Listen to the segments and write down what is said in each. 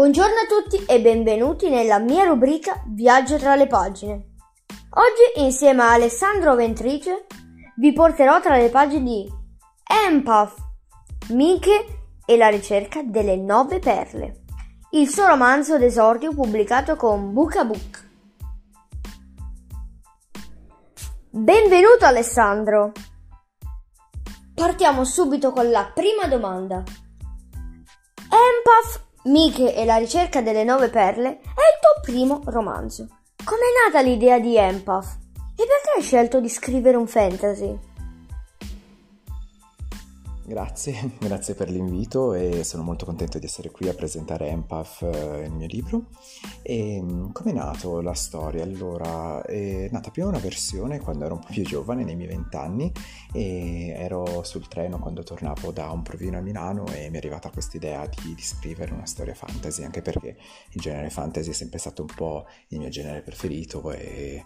Buongiorno a tutti e benvenuti nella mia rubrica Viaggio tra le pagine. Oggi insieme a Alessandro Ventrice vi porterò tra le pagine di Empath, Miche e la ricerca delle nove perle, il suo romanzo d'esordio pubblicato con Book Book. Benvenuto Alessandro! Partiamo subito con la prima domanda. Empath, Miche e la ricerca delle nove perle è il tuo primo romanzo. Com'è nata l'idea di Empath? E perché hai scelto di scrivere un fantasy? Grazie, grazie per l'invito e sono molto contento di essere qui a presentare Empath, eh, il mio libro. E mm, come è nato la storia? Allora, è nata prima una versione quando ero un po' più giovane, nei miei vent'anni, e ero sul treno quando tornavo da un provino a Milano e mi è arrivata questa idea di, di scrivere una storia fantasy, anche perché il genere fantasy è sempre stato un po' il mio genere preferito e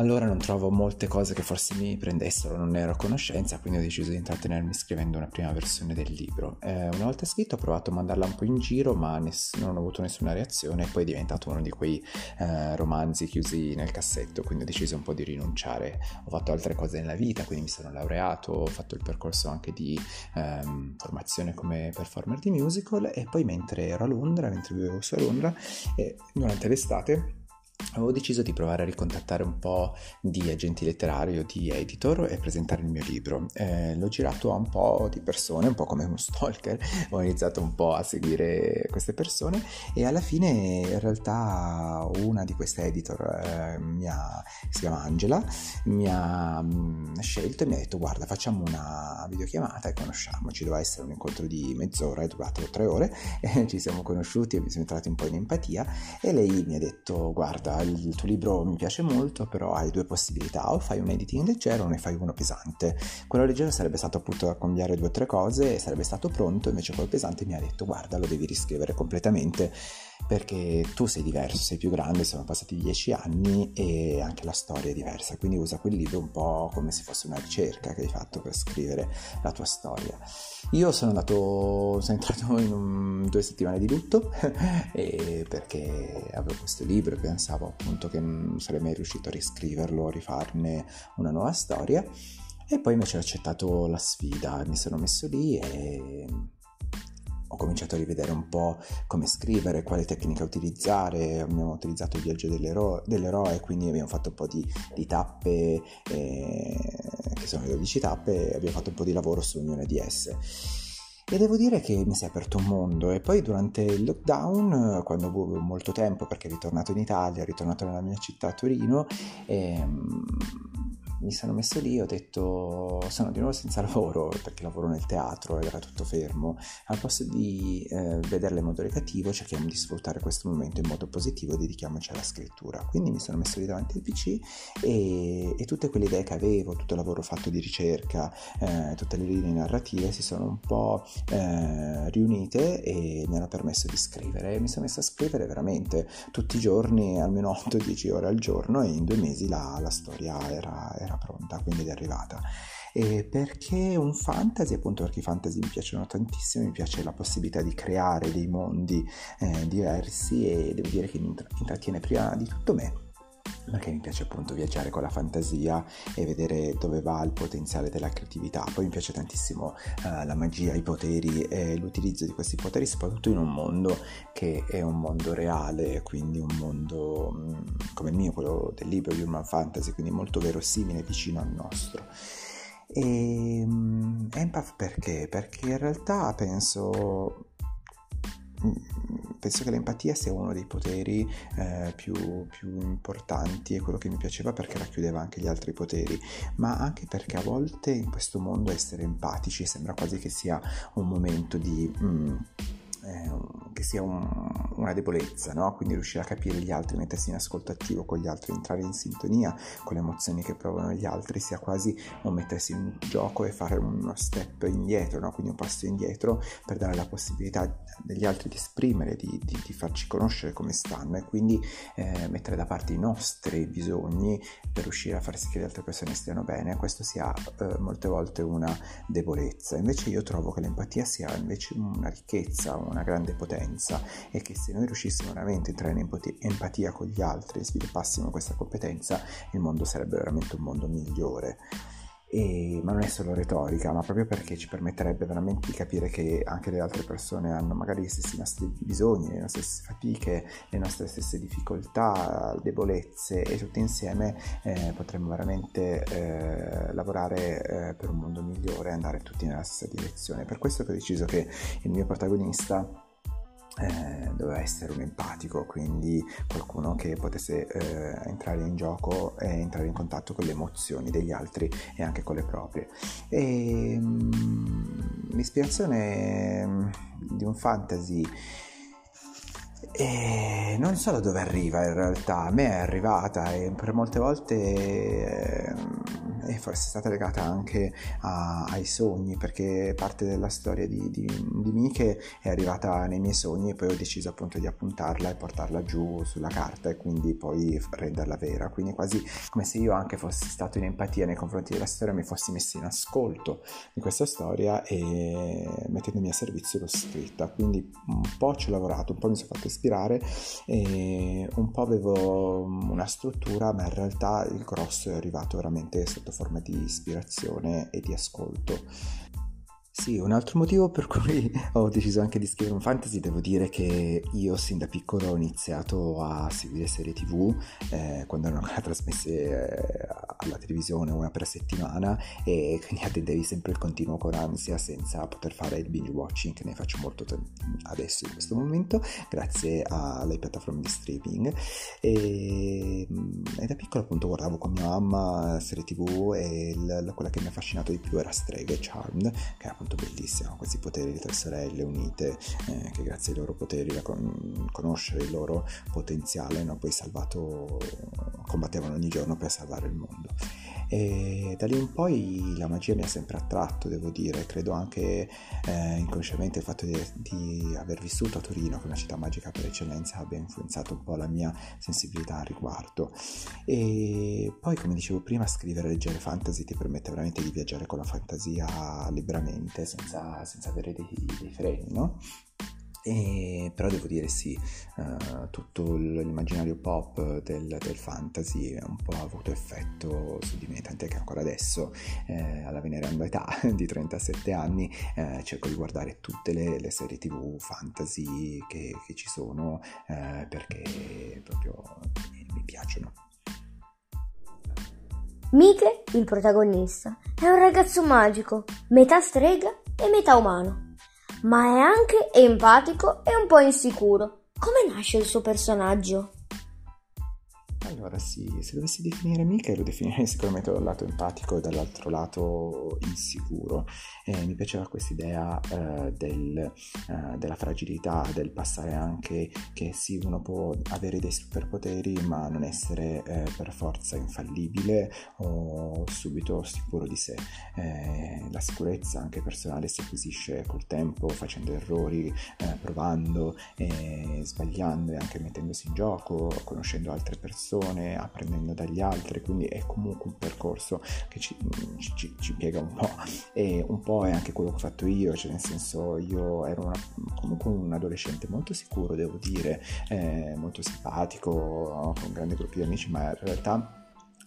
allora non trovo molte cose che forse mi prendessero, non ne ero a conoscenza, quindi ho deciso di intrattenermi scrivendo una prima versione del libro. Eh, una volta scritto ho provato a mandarla un po' in giro, ma ness- non ho avuto nessuna reazione e poi è diventato uno di quei eh, romanzi chiusi nel cassetto, quindi ho deciso un po' di rinunciare. Ho fatto altre cose nella vita, quindi mi sono laureato, ho fatto il percorso anche di ehm, formazione come performer di musical e poi mentre ero a Londra, mentre vivevo su a Londra, e durante l'estate avevo deciso di provare a ricontattare un po' di agenti letterari o di editor e presentare il mio libro. Eh, l'ho girato a un po' di persone, un po' come uno stalker, ho iniziato un po' a seguire queste persone e alla fine in realtà una di queste editor, eh, ha, si chiama Angela, mi ha mh, mm, scelto e mi ha detto guarda facciamo una videochiamata e conosciamoci, doveva essere un incontro di mezz'ora, è durato tre ore, e ci siamo conosciuti e mi sono entrati un po' in empatia. E lei mi ha detto guarda il tuo libro mi piace molto, però hai due possibilità, o fai un editing leggero o ne fai uno pesante. Quello leggero sarebbe stato appunto da cambiare due o tre cose e sarebbe stato pronto, invece quello pesante mi ha detto guarda lo devi riscrivere completamente perché tu sei diverso, sei più grande, sono passati dieci anni e anche la storia è diversa, quindi usa quel libro un po' come se fosse una ricerca che hai fatto per scrivere la tua storia. Io sono andato, sono entrato in un, due settimane di lutto perché avevo questo libro e pensavo appunto che non sarei mai riuscito a riscriverlo, a rifarne una nuova storia e poi invece ho accettato la sfida, mi sono messo lì e ho cominciato a rivedere un po' come scrivere, quale tecnica utilizzare, abbiamo utilizzato il viaggio dell'eroe, dell'eroe quindi abbiamo fatto un po' di, di tappe, eh, che sono le 12 tappe, e abbiamo fatto un po' di lavoro su ognuna di esse. E devo dire che mi si è aperto un mondo e poi durante il lockdown, quando avevo molto tempo perché ritornato in Italia, ritornato nella mia città Torino, ehm, mi sono messo lì ho detto sono di nuovo senza lavoro perché lavoro nel teatro ed era tutto fermo. Al posto di eh, vederla in modo negativo cerchiamo di sfruttare questo momento in modo positivo e dedichiamoci alla scrittura. Quindi mi sono messo lì davanti al pc e, e tutte quelle idee che avevo tutto il lavoro fatto di ricerca eh, tutte le linee narrative si sono un po' eh, riunite e mi hanno permesso di scrivere. Mi sono messo a scrivere veramente tutti i giorni almeno 8-10 ore al giorno e in due mesi la, la storia era, era era pronta, quindi è arrivata. E perché un fantasy, appunto perché i fantasy mi piacciono tantissimo, mi piace la possibilità di creare dei mondi eh, diversi e devo dire che mi intrattiene prima di tutto me perché mi piace appunto viaggiare con la fantasia e vedere dove va il potenziale della creatività. Poi mi piace tantissimo uh, la magia, i poteri e l'utilizzo di questi poteri, soprattutto in un mondo che è un mondo reale, quindi un mondo um, come il mio, quello del libro di Urban Fantasy, quindi molto verosimile, vicino al nostro. E um, Empath perché? Perché in realtà penso penso che l'empatia sia uno dei poteri eh, più, più, importanti e quello che mi piaceva perché racchiudeva anche gli altri poteri, ma anche perché a volte in questo mondo essere empatici sembra quasi che sia un momento di... Mm, eh, che sia un, una debolezza, no? quindi riuscire a capire gli altri, mettersi in ascolto attivo con gli altri, entrare in sintonia con le emozioni che provano gli altri, sia quasi un mettersi in gioco e fare uno step indietro, no? quindi un passo indietro per dare la possibilità degli altri di esprimere, di, di, di farci conoscere come stanno e quindi eh, mettere da parte i nostri bisogni per riuscire a far sì che le altre persone stiano bene, questo sia eh, molte volte una debolezza. Invece io trovo che l'empatia sia invece una ricchezza, una grande potenza e che se noi riuscissimo veramente a entrare in empatia con gli altri e sviluppassimo questa competenza, il mondo sarebbe veramente un mondo migliore. E, ma non è solo retorica, ma proprio perché ci permetterebbe veramente di capire che anche le altre persone hanno magari gli stessi nostri bisogni, le nostre stesse fatiche, le nostre stesse difficoltà, debolezze e tutti insieme eh, potremmo veramente eh, lavorare eh, per un mondo migliore e andare tutti nella stessa direzione. Per questo che ho deciso che il mio protagonista eh, doveva essere un empatico, quindi qualcuno che potesse eh, entrare in gioco e entrare in contatto con le emozioni degli altri e anche con le proprie. E, mh, mm, l'ispirazione mm, di un fantasy e non so da dove arriva in realtà, a me è arrivata e per molte volte eh, è forse stata legata anche a, ai sogni perché parte della storia di, di, di Mike è arrivata nei miei sogni e poi ho deciso appunto di appuntarla e portarla giù sulla carta e quindi poi renderla vera, quindi quasi come se io anche fossi stato in empatia nei confronti della storia, mi fossi messo in ascolto di questa storia e mettendomi a servizio l'ho scritta, quindi un po' ci ho lavorato, un po' mi sono fatto ispirare e un po' avevo una struttura ma in realtà il grosso è arrivato veramente sotto forma di ispirazione e di ascolto sì, un altro motivo per cui ho deciso anche di scrivere un fantasy, devo dire che io sin da piccolo ho iniziato a seguire serie tv eh, quando erano ancora trasmesse eh, alla televisione una per settimana e quindi attendevi sempre il continuo con ansia senza poter fare il binge watching che ne faccio molto t- adesso in questo momento grazie alle piattaforme di streaming. E, e, da piccolo appunto guardavo con mia mamma serie tv e il, quella che mi ha affascinato di più era Streghe Charmed che è appunto molto bellissima, questi poteri di tre sorelle unite eh, che grazie ai loro poteri, a con- conoscere il loro potenziale, hanno poi salvato, combattevano ogni giorno per salvare il mondo. E da lì in poi la magia mi ha sempre attratto, devo dire, credo anche eh, inconsciamente il fatto di, di, aver vissuto a Torino, che è una città magica per eccellenza, abbia influenzato un po' la mia sensibilità al riguardo. E poi, come dicevo prima, scrivere e leggere fantasy ti permette veramente di viaggiare con la fantasia liberamente, senza, senza avere dei, dei freni, no? E, però devo dire sì, uh, tutto l'immaginario pop del, del, fantasy un po' ha avuto effetto su di me, tant'è che ancora adesso, eh, alla veneranda età di 37 anni, eh, cerco di guardare tutte le, le, serie tv fantasy che, che ci sono eh, perché proprio mi, mi piacciono. Mike, il protagonista, è un ragazzo magico, metà strega e metà umano ma è anche empatico e un po' insicuro. Come nasce il suo personaggio? Allora sì, se dovessi definire Mika lo definirei sicuramente dal lato empatico e dall'altro lato insicuro. Eh, mi piaceva questa idea eh, del, eh, della fragilità, del passare anche che sì, uno può avere dei superpoteri ma non essere eh, per forza infallibile o subito sicuro di sé. Eh, la sicurezza anche personale si acquisisce col tempo, facendo errori, eh, provando, sbagliando e anche mettendosi in gioco, conoscendo altre persone persone, apprendendo dagli altri, quindi è comunque un percorso che ci, ci, ci impiega un po' e un po' è anche quello che ho fatto io, cioè nel senso io ero una, comunque un adolescente molto sicuro, devo dire, eh, molto simpatico, con grandi gruppi di amici, ma in realtà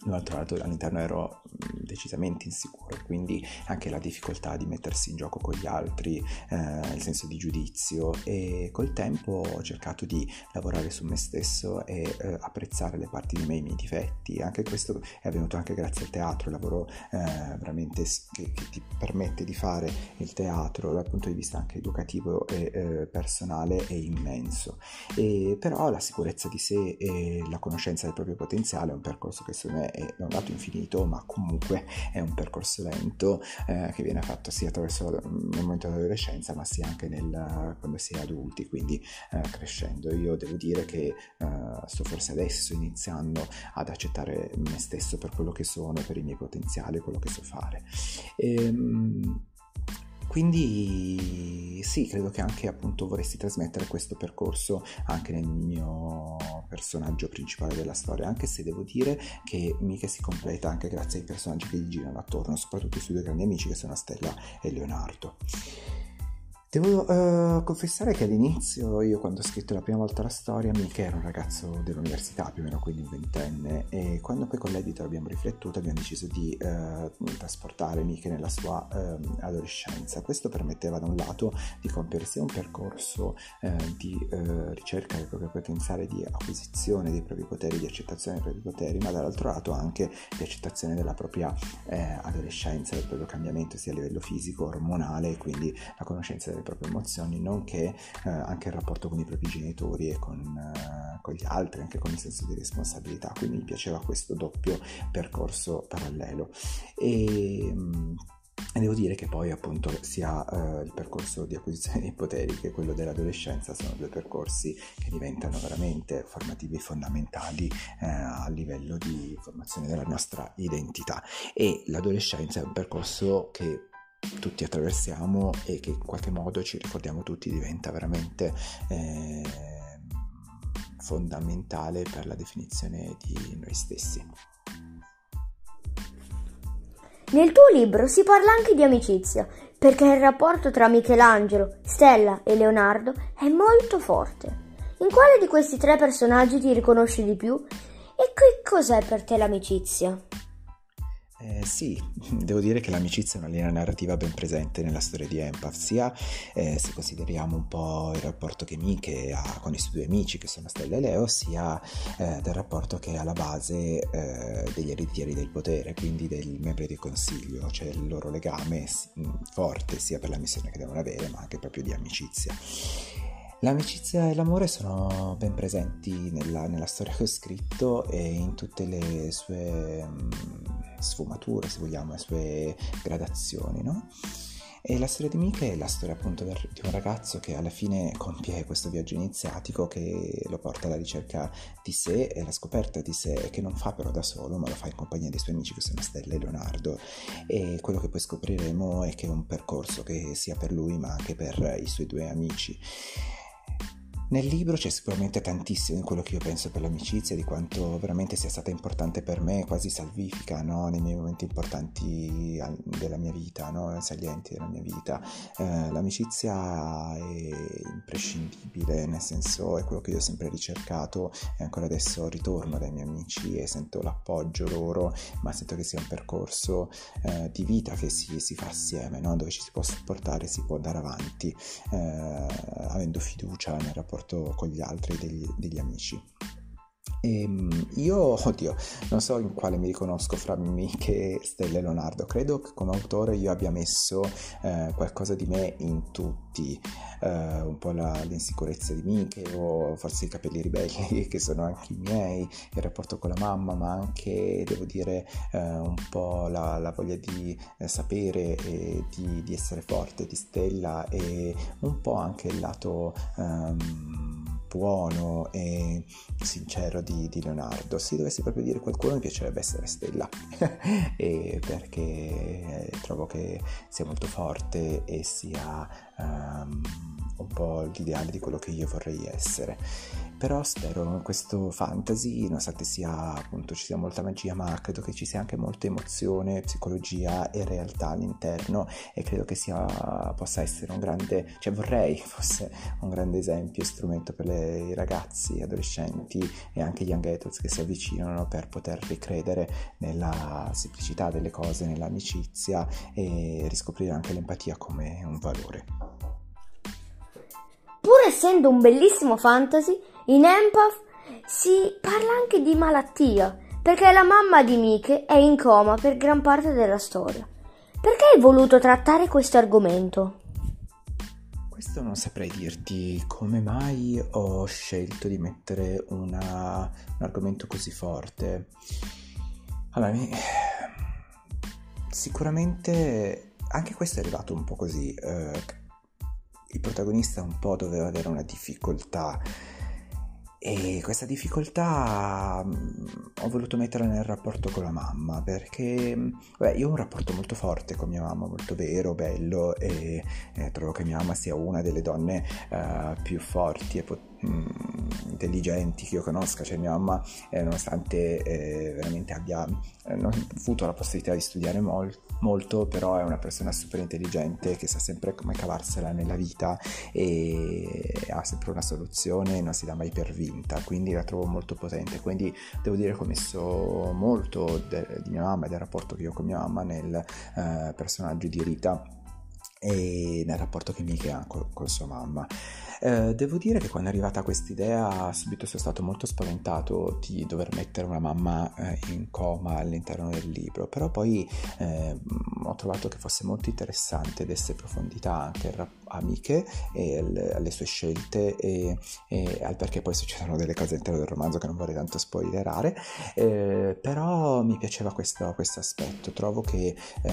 dall'altro lato all'interno ero decisamente insicuro, quindi anche la difficoltà di mettersi in gioco con gli altri, eh, il senso di giudizio. E col tempo ho cercato di lavorare su me stesso e eh, apprezzare le parti di me, i miei difetti, anche questo è avvenuto anche grazie al teatro, il lavoro eh, veramente che, che, ti permette di fare il teatro dal punto di vista anche educativo e eh, personale è immenso, e, però la sicurezza di sé e la conoscenza del proprio potenziale è un percorso che secondo me è un dato infinito, ma comunque è un percorso lento eh, che viene fatto sia attraverso il momento dell'adolescenza, ma sia anche nel, quando si è adulti, quindi eh, crescendo. Io devo dire che eh, sto forse adesso iniziando ad accettare me stesso per quello che sono, per i miei potenziali, quello che so fare. E, ehm, quindi sì, credo che anche appunto vorresti trasmettere questo percorso anche nel mio personaggio principale della storia, anche se devo dire che mica si completa anche grazie ai personaggi che gli girano attorno, soprattutto i suoi due grandi amici che sono Stella e Leonardo. Devo uh, confessare che all'inizio, io quando ho scritto la prima volta la storia, Miche era un ragazzo dell'università, più o meno quindi un ventenne, e quando poi con l'editor abbiamo riflettuto abbiamo deciso di uh, trasportare Miche nella sua uh, adolescenza. Questo permetteva da un lato di compiere sia un percorso eh, di ricerca del proprio potenziale di acquisizione dei propri poteri, di accettazione dei propri poteri, ma dall'altro lato anche di accettazione della propria adolescenza, del proprio cambiamento sia a livello fisico, ormonale, quindi la conoscenza delle proprie emozioni, nonché eh, anche il rapporto con i propri genitori e con, eh, con, gli altri, anche con il senso di responsabilità. Quindi mi piaceva questo doppio percorso parallelo. E, mm, e devo dire che poi appunto sia eh, il percorso di acquisizione dei poteri che quello dell'adolescenza sono due percorsi che diventano veramente formativi fondamentali eh, a livello di formazione della nostra identità e l'adolescenza è un percorso che tutti attraversiamo e che in qualche modo ci ricordiamo tutti diventa veramente eh, fondamentale per la definizione di noi stessi. Nel tuo libro si parla anche di amicizia, perché il rapporto tra Michelangelo, Stella e Leonardo è molto forte. In quale di questi tre personaggi ti riconosci di più? E che cos'è per te l'amicizia? Eh, sì, devo dire che l'amicizia è una linea narrativa ben presente nella storia di Empath, sia eh, se consideriamo un po' il rapporto che Mike ha con i suoi due amici che sono Stella e Leo, sia eh, del rapporto che è alla base eh, degli ereditieri del potere, quindi dei membri del consiglio, cioè il loro legame forte sia per la missione che devono avere, ma anche proprio di amicizia. L'amicizia e l'amore sono ben presenti nella, nella storia che ho scritto e in tutte le sue mh, sfumature, se vogliamo, le sue gradazioni, no? E la storia di Mika è la storia appunto di un ragazzo che alla fine compie questo viaggio iniziatico che lo porta alla ricerca di sé e alla scoperta di sé, che non fa però da solo, ma lo fa in compagnia dei suoi amici che sono Stella e Leonardo. E quello che poi scopriremo è che è un percorso che sia per lui ma anche per i suoi due amici. Nel libro c'è sicuramente tantissimo di quello che io penso per l'amicizia, di quanto veramente sia stata importante per me, quasi salvifica no? nei miei momenti importanti della mia vita, no? salienti della mia vita. Eh, l'amicizia è imprescindibile, nel senso è quello che io ho sempre ricercato e ancora adesso ritorno dai miei amici e sento l'appoggio loro, ma sento che sia un percorso eh, di vita che si, si fa assieme, no? dove ci si può supportare, si può andare avanti, eh, avendo fiducia nel rapporto rapporto con gli altri, degli, degli amici. E ehm, io, oddio, non so in quale mi riconosco fra me e Stella e Leonardo. Credo che come autore io abbia messo eh, qualcosa di me in tutti, eh, un po' la, l'insicurezza di Mike o forse i capelli ribelli che sono anche i miei, il rapporto con la mamma, ma anche, devo dire, eh, un po' la, la voglia di eh, sapere e di, di, essere forte di Stella e un po' anche il lato... Um, buono e sincero di, di, Leonardo. Se dovessi proprio dire qualcuno mi piacerebbe essere Stella, perché trovo che sia molto forte e sia um, un po' l'ideale di quello che io vorrei essere. Però spero questo fantasy nonostante sia appunto ci sia molta magia ma credo che ci sia anche molta emozione psicologia e realtà all'interno e credo che sia possa essere un grande cioè vorrei fosse un grande esempio strumento per le, i ragazzi adolescenti e anche gli young adults che si avvicinano per poter ricredere nella semplicità delle cose nell'amicizia e riscoprire anche l'empatia come un valore pur essendo un bellissimo fantasy in Empath si parla anche di malattia, perché la mamma di Mike è in coma per gran parte della storia. Perché hai voluto trattare questo argomento? Questo non saprei dirti come mai ho scelto di mettere una, un argomento così forte. Allora, mi... sicuramente anche questo è arrivato un po' così. Eh, il protagonista un po' doveva avere una difficoltà. E questa difficoltà mh, ho voluto metterla nel rapporto con la mamma perché beh, io ho un rapporto molto forte con mia mamma, molto vero, bello e, e trovo che mia mamma sia una delle donne uh, più forti e potenti intelligenti che io conosca, cioè mia mamma eh, nonostante eh, veramente abbia eh, avuto la possibilità di studiare mol- molto, però è una persona super intelligente che sa sempre come cavarsela nella vita e ha sempre una soluzione, non si dà mai per vinta, quindi la trovo molto potente, quindi devo dire che ho messo molto de- di mia mamma e del rapporto che ho con mia mamma nel eh, personaggio di Rita e nel rapporto che Miki ha con, con sua mamma. Eh, devo dire che quando è arrivata questa idea subito sono stato molto spaventato di dover mettere una mamma eh, in coma all'interno del libro, però poi eh, ho trovato che fosse molto interessante desse profondità anche al, amiche e alle, sue scelte e, e, al perché poi succedono delle cose all'interno del romanzo che non vorrei tanto spoilerare, eh, però mi piaceva questo, questo aspetto, trovo che eh,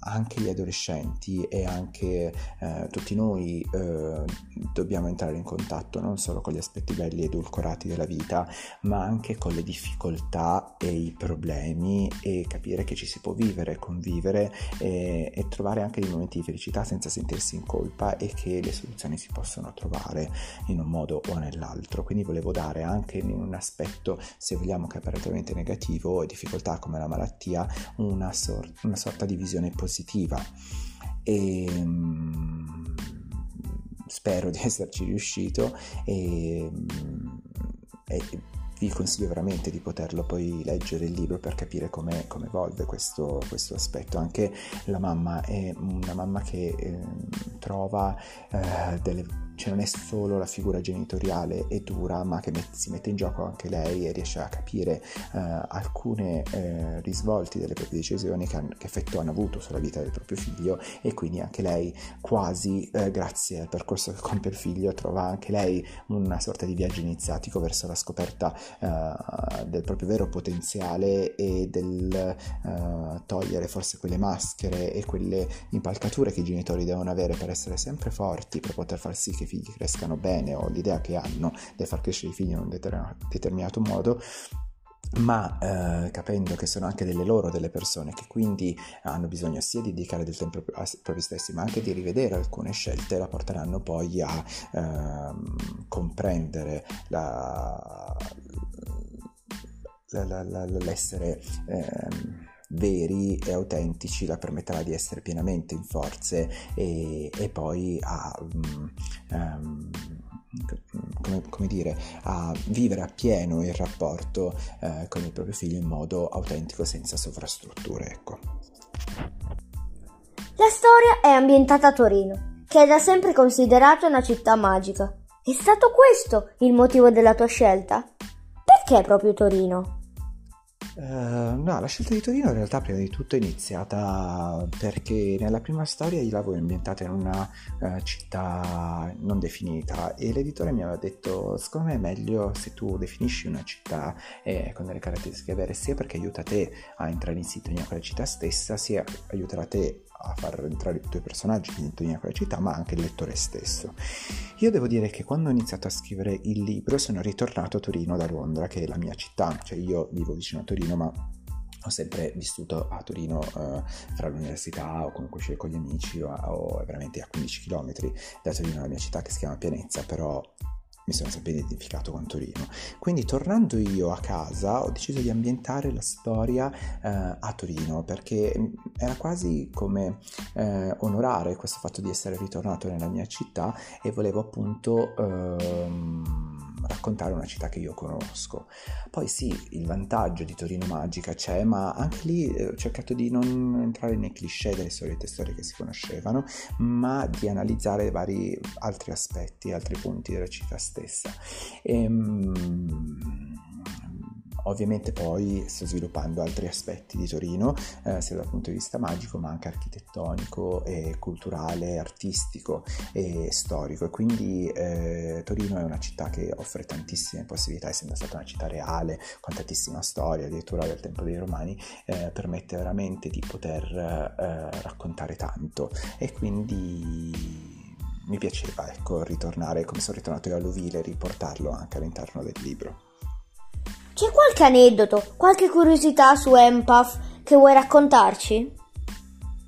anche gli adolescenti e anche eh, tutti noi eh, dobbiamo entrare in contatto non solo con gli aspetti belli edulcorati della vita, ma anche con le difficoltà e i problemi e capire che ci si può vivere, convivere e, e trovare anche dei momenti di felicità senza sentirsi in colpa e che le soluzioni si possono trovare in un modo o nell'altro. Quindi volevo dare anche in un aspetto, se vogliamo che apparentemente negativo, e difficoltà come la malattia, una, sor- una sorta di visione positiva. E, um, spero di esserci riuscito e, e, vi consiglio veramente di poterlo poi leggere il libro per capire come, evolve questo, questo, aspetto. Anche la mamma è una mamma che eh, trova eh, delle cioè non è solo la figura genitoriale e dura, ma che met- si mette in gioco anche lei e riesce a capire eh, alcune eh, risvolti delle proprie decisioni che, han- che, effetto hanno avuto sulla vita del proprio figlio e quindi anche lei quasi eh, grazie al percorso che compie il figlio trova anche lei una sorta di viaggio iniziatico verso la scoperta eh, del proprio vero potenziale e del eh, togliere forse quelle maschere e quelle impalcature che i genitori devono avere per essere sempre forti, per poter far sì che figli crescano bene o l'idea che hanno di far crescere i figli in un determinato modo ma eh, capendo che sono anche delle loro delle persone che quindi hanno bisogno sia di dedicare del tempo a propri stessi ma anche di rivedere alcune scelte la porteranno poi a eh, comprendere la, la, la, l'essere eh, veri e autentici la permetterà di essere pienamente in forze e, e poi a um, um, come, come, dire, a vivere appieno il rapporto eh, con il proprio figlio in modo autentico senza sovrastrutture. Ecco. La storia è ambientata a Torino, che è da sempre considerata una città magica. È stato questo il motivo della tua scelta? Perché proprio Torino? Uh, no, la scelta di Torino in realtà prima di tutto è iniziata perché nella prima storia io l'avevo ambientata in una uh, città non definita e l'editore mi aveva detto secondo me è meglio se tu definisci una città eh, con delle caratteristiche vere sia perché aiuta te a entrare in sintonia con la città stessa sia aiuterà te a far entrare i tuoi personaggi in sintonia con la città, ma anche il lettore stesso. Io devo dire che quando ho iniziato a scrivere il libro sono ritornato a Torino da Londra, che è la mia città, cioè io vivo vicino a Torino, ma ho sempre vissuto a Torino eh, fra l'università o comunque uscire con gli amici o, o veramente a 15 km da Torino la mia città che si chiama Pianezza, però mi sono sempre identificato con Torino. Quindi tornando io a casa ho deciso di ambientare la storia eh, a Torino perché mm, era quasi come eh, onorare questo fatto di essere ritornato nella mia città e volevo appunto ehm, raccontare una città che io conosco. Poi sì, il vantaggio di Torino Magica c'è, ma anche lì eh, ho cercato di non entrare nei cliché delle solite storie che si conoscevano, ma di analizzare vari altri aspetti, altri punti della città stessa. E, mm, Ovviamente poi sto sviluppando altri aspetti di Torino, eh, sia dal punto di vista magico, ma anche architettonico, e culturale, artistico e storico. E quindi eh, Torino è una città che offre tantissime possibilità, essendo stata una città reale, con tantissima storia, addirittura del tempo dei Romani, eh, permette veramente di poter eh, raccontare tanto. E quindi mi piaceva ecco, ritornare come sono ritornato io a Luvile e riportarlo anche all'interno del libro. C'è qualche aneddoto, qualche curiosità su Empath che vuoi raccontarci?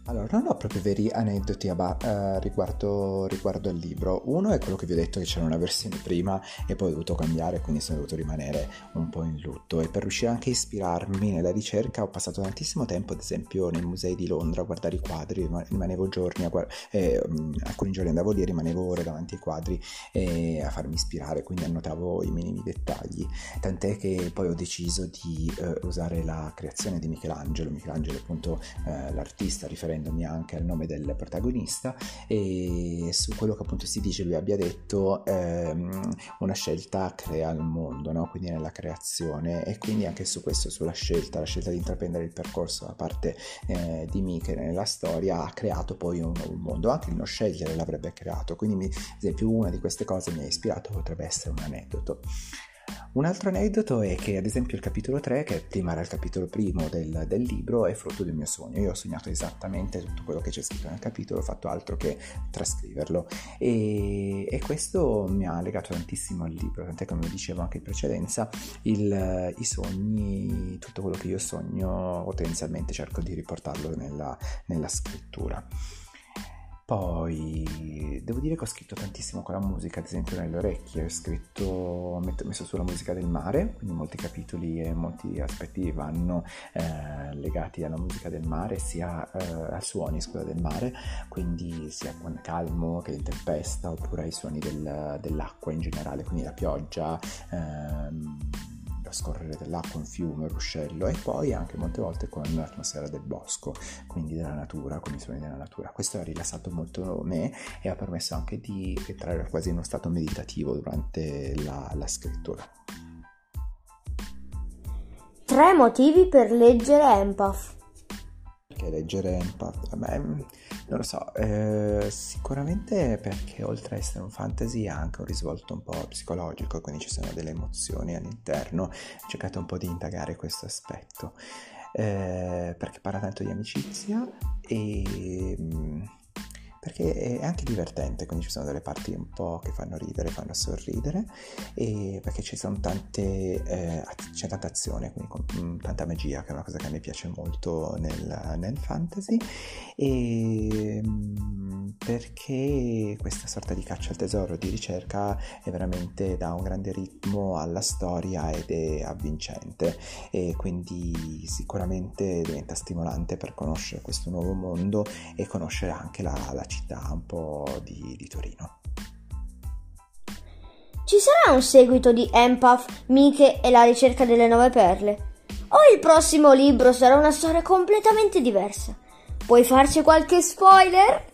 Allora, non ho proprio veri aneddoti a eh, riguardo, riguardo, al libro. Uno è quello che vi ho detto che c'era una versione prima e poi ho dovuto cambiare, quindi sono dovuto rimanere un po' in lutto. E per riuscire anche a ispirarmi nella ricerca ho passato tantissimo tempo, ad esempio, nei musei di Londra a guardare i quadri, rimanevo giorni, a guard- eh, alcuni giorni andavo lì, rimanevo ore davanti ai quadri eh, a farmi ispirare, quindi annotavo i minimi dettagli. Tant'è che poi ho deciso di eh, usare la creazione di Michelangelo, Michelangelo appunto eh, l'artista riferente riferendomi anche al nome del protagonista e su quello che appunto si dice lui abbia detto ehm, una scelta crea il mondo, no? quindi nella creazione e quindi anche su questo, sulla scelta, la scelta di intraprendere il percorso da parte eh, di Miche nella storia ha creato poi un nuovo mondo, anche il non scegliere l'avrebbe creato, quindi mi, ad esempio una di queste cose mi ha ispirato, potrebbe essere un aneddoto. Un altro aneddoto è che ad esempio il capitolo 3, che prima era il capitolo primo del, del, libro, è frutto del mio sogno. Io ho sognato esattamente tutto quello che c'è scritto nel capitolo, ho fatto altro che trascriverlo e, e questo mi ha legato tantissimo al libro, tant'è come dicevo anche in precedenza, il, i sogni, tutto quello che io sogno potenzialmente cerco di riportarlo nella, nella scrittura. Poi devo dire che ho scritto tantissimo con la musica, ad esempio nelle orecchie, ho scritto, ho messo sulla musica del mare, quindi molti capitoli e molti aspetti vanno eh, legati alla musica del mare, sia eh, ai suoni scusa, del mare, quindi sia con calmo che in tempesta, oppure ai suoni del, dell'acqua in generale, quindi la pioggia. Ehm, scorrere dell'acqua, un fiume, un ruscello e poi anche molte volte con l'atmosfera del bosco, quindi della natura, con i suoni della natura. Questo ha rilassato molto me e ha permesso anche di entrare quasi in uno stato meditativo durante la, la scrittura. Tre motivi per leggere Empath. Perché leggere Empath? Vabbè, non lo so, eh, sicuramente perché oltre a essere un fantasy ha anche un risvolto un po' psicologico, quindi ci sono delle emozioni all'interno, ho cercato un po' di indagare questo aspetto, eh, perché parla tanto di amicizia e mm, perché è anche divertente, quindi ci sono delle parti un po' che fanno ridere, fanno sorridere, perché ci sono tante, eh, c'è tanta azione, quindi con, mm, tanta magia, che è una cosa che a me piace molto nel, nel fantasy, e mm, perché questa sorta di caccia al tesoro, di ricerca, è veramente dà un grande ritmo alla storia ed è avvincente, e quindi sicuramente diventa stimolante per conoscere questo nuovo mondo e conoscere anche la città un po' di, di Torino. Ci sarà un seguito di Empath, Mike e la ricerca delle nove perle? O il prossimo libro sarà una storia completamente diversa? Puoi farci qualche spoiler?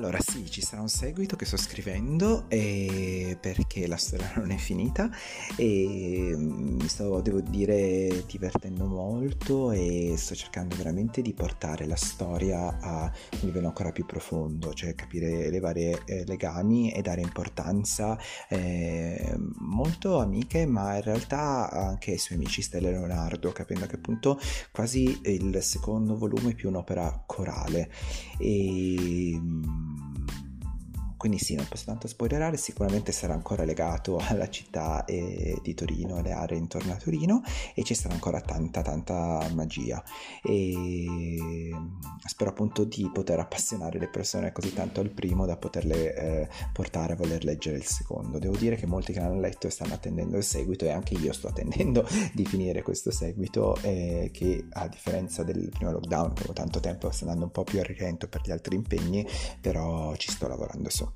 Allora sì, ci sarà un seguito che sto scrivendo eh, perché la storia non è finita e mm, mi sto, devo dire, divertendo molto e sto cercando veramente di portare la storia a un livello ancora più profondo, cioè capire le varie eh, legami e dare importanza eh, molto amiche ma in realtà anche ai suoi amici Stella e Leonardo, capendo che appunto quasi il secondo volume è più un'opera corale. E mm, quindi sì, non posso tanto spoilerare, sicuramente sarà ancora legato alla città eh, di Torino, alle aree intorno a Torino e ci sarà ancora tanta tanta magia e spero appunto di poter appassionare le persone così tanto al primo da poterle eh, portare a voler leggere il secondo. Devo dire che molti che l'hanno letto stanno attendendo il seguito e anche io sto attendendo di finire questo seguito eh, che a differenza del primo lockdown, che tanto tempo sta andando un po' più a rilento per gli altri impegni, però ci sto lavorando su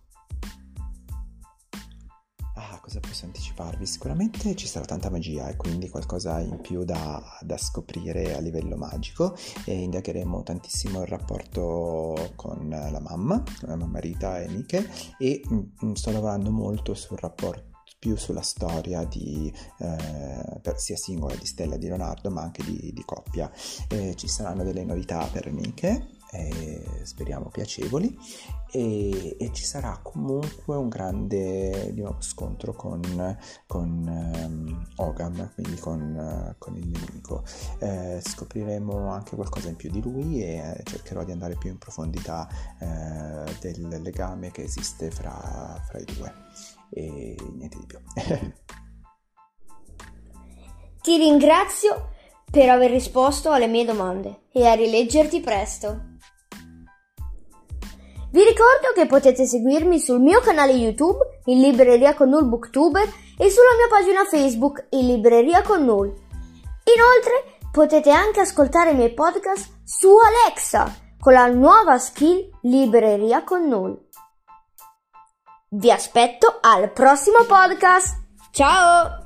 cosa posso anticiparvi? Sicuramente ci sarà tanta magia e quindi qualcosa in più da, da scoprire a livello magico e indagheremo tantissimo il rapporto con la mamma, con la mamma Rita e Miche e mh, mm, sto lavorando molto sul rapporto più sulla storia di, eh, sia singola di Stella di Leonardo ma anche di, di coppia. Eh, ci saranno delle novità per Miche eh, speriamo piacevoli e, e, ci sarà comunque un grande nuovo, scontro con, con um, Ogam, quindi con, uh, con il nemico. Eh, scopriremo anche qualcosa in più di lui e eh, cercherò di andare più in profondità eh, del legame che esiste fra, fra i due e niente di più. Ti ringrazio per aver risposto alle mie domande e a rileggerti presto. Vi ricordo che potete seguirmi sul mio canale YouTube, in libreria con Null Booktuber, e sulla mia pagina Facebook, in libreria con Null. Inoltre, potete anche ascoltare i miei podcast su Alexa, con la nuova skill Libreria con Null. Vi aspetto al prossimo podcast. Ciao!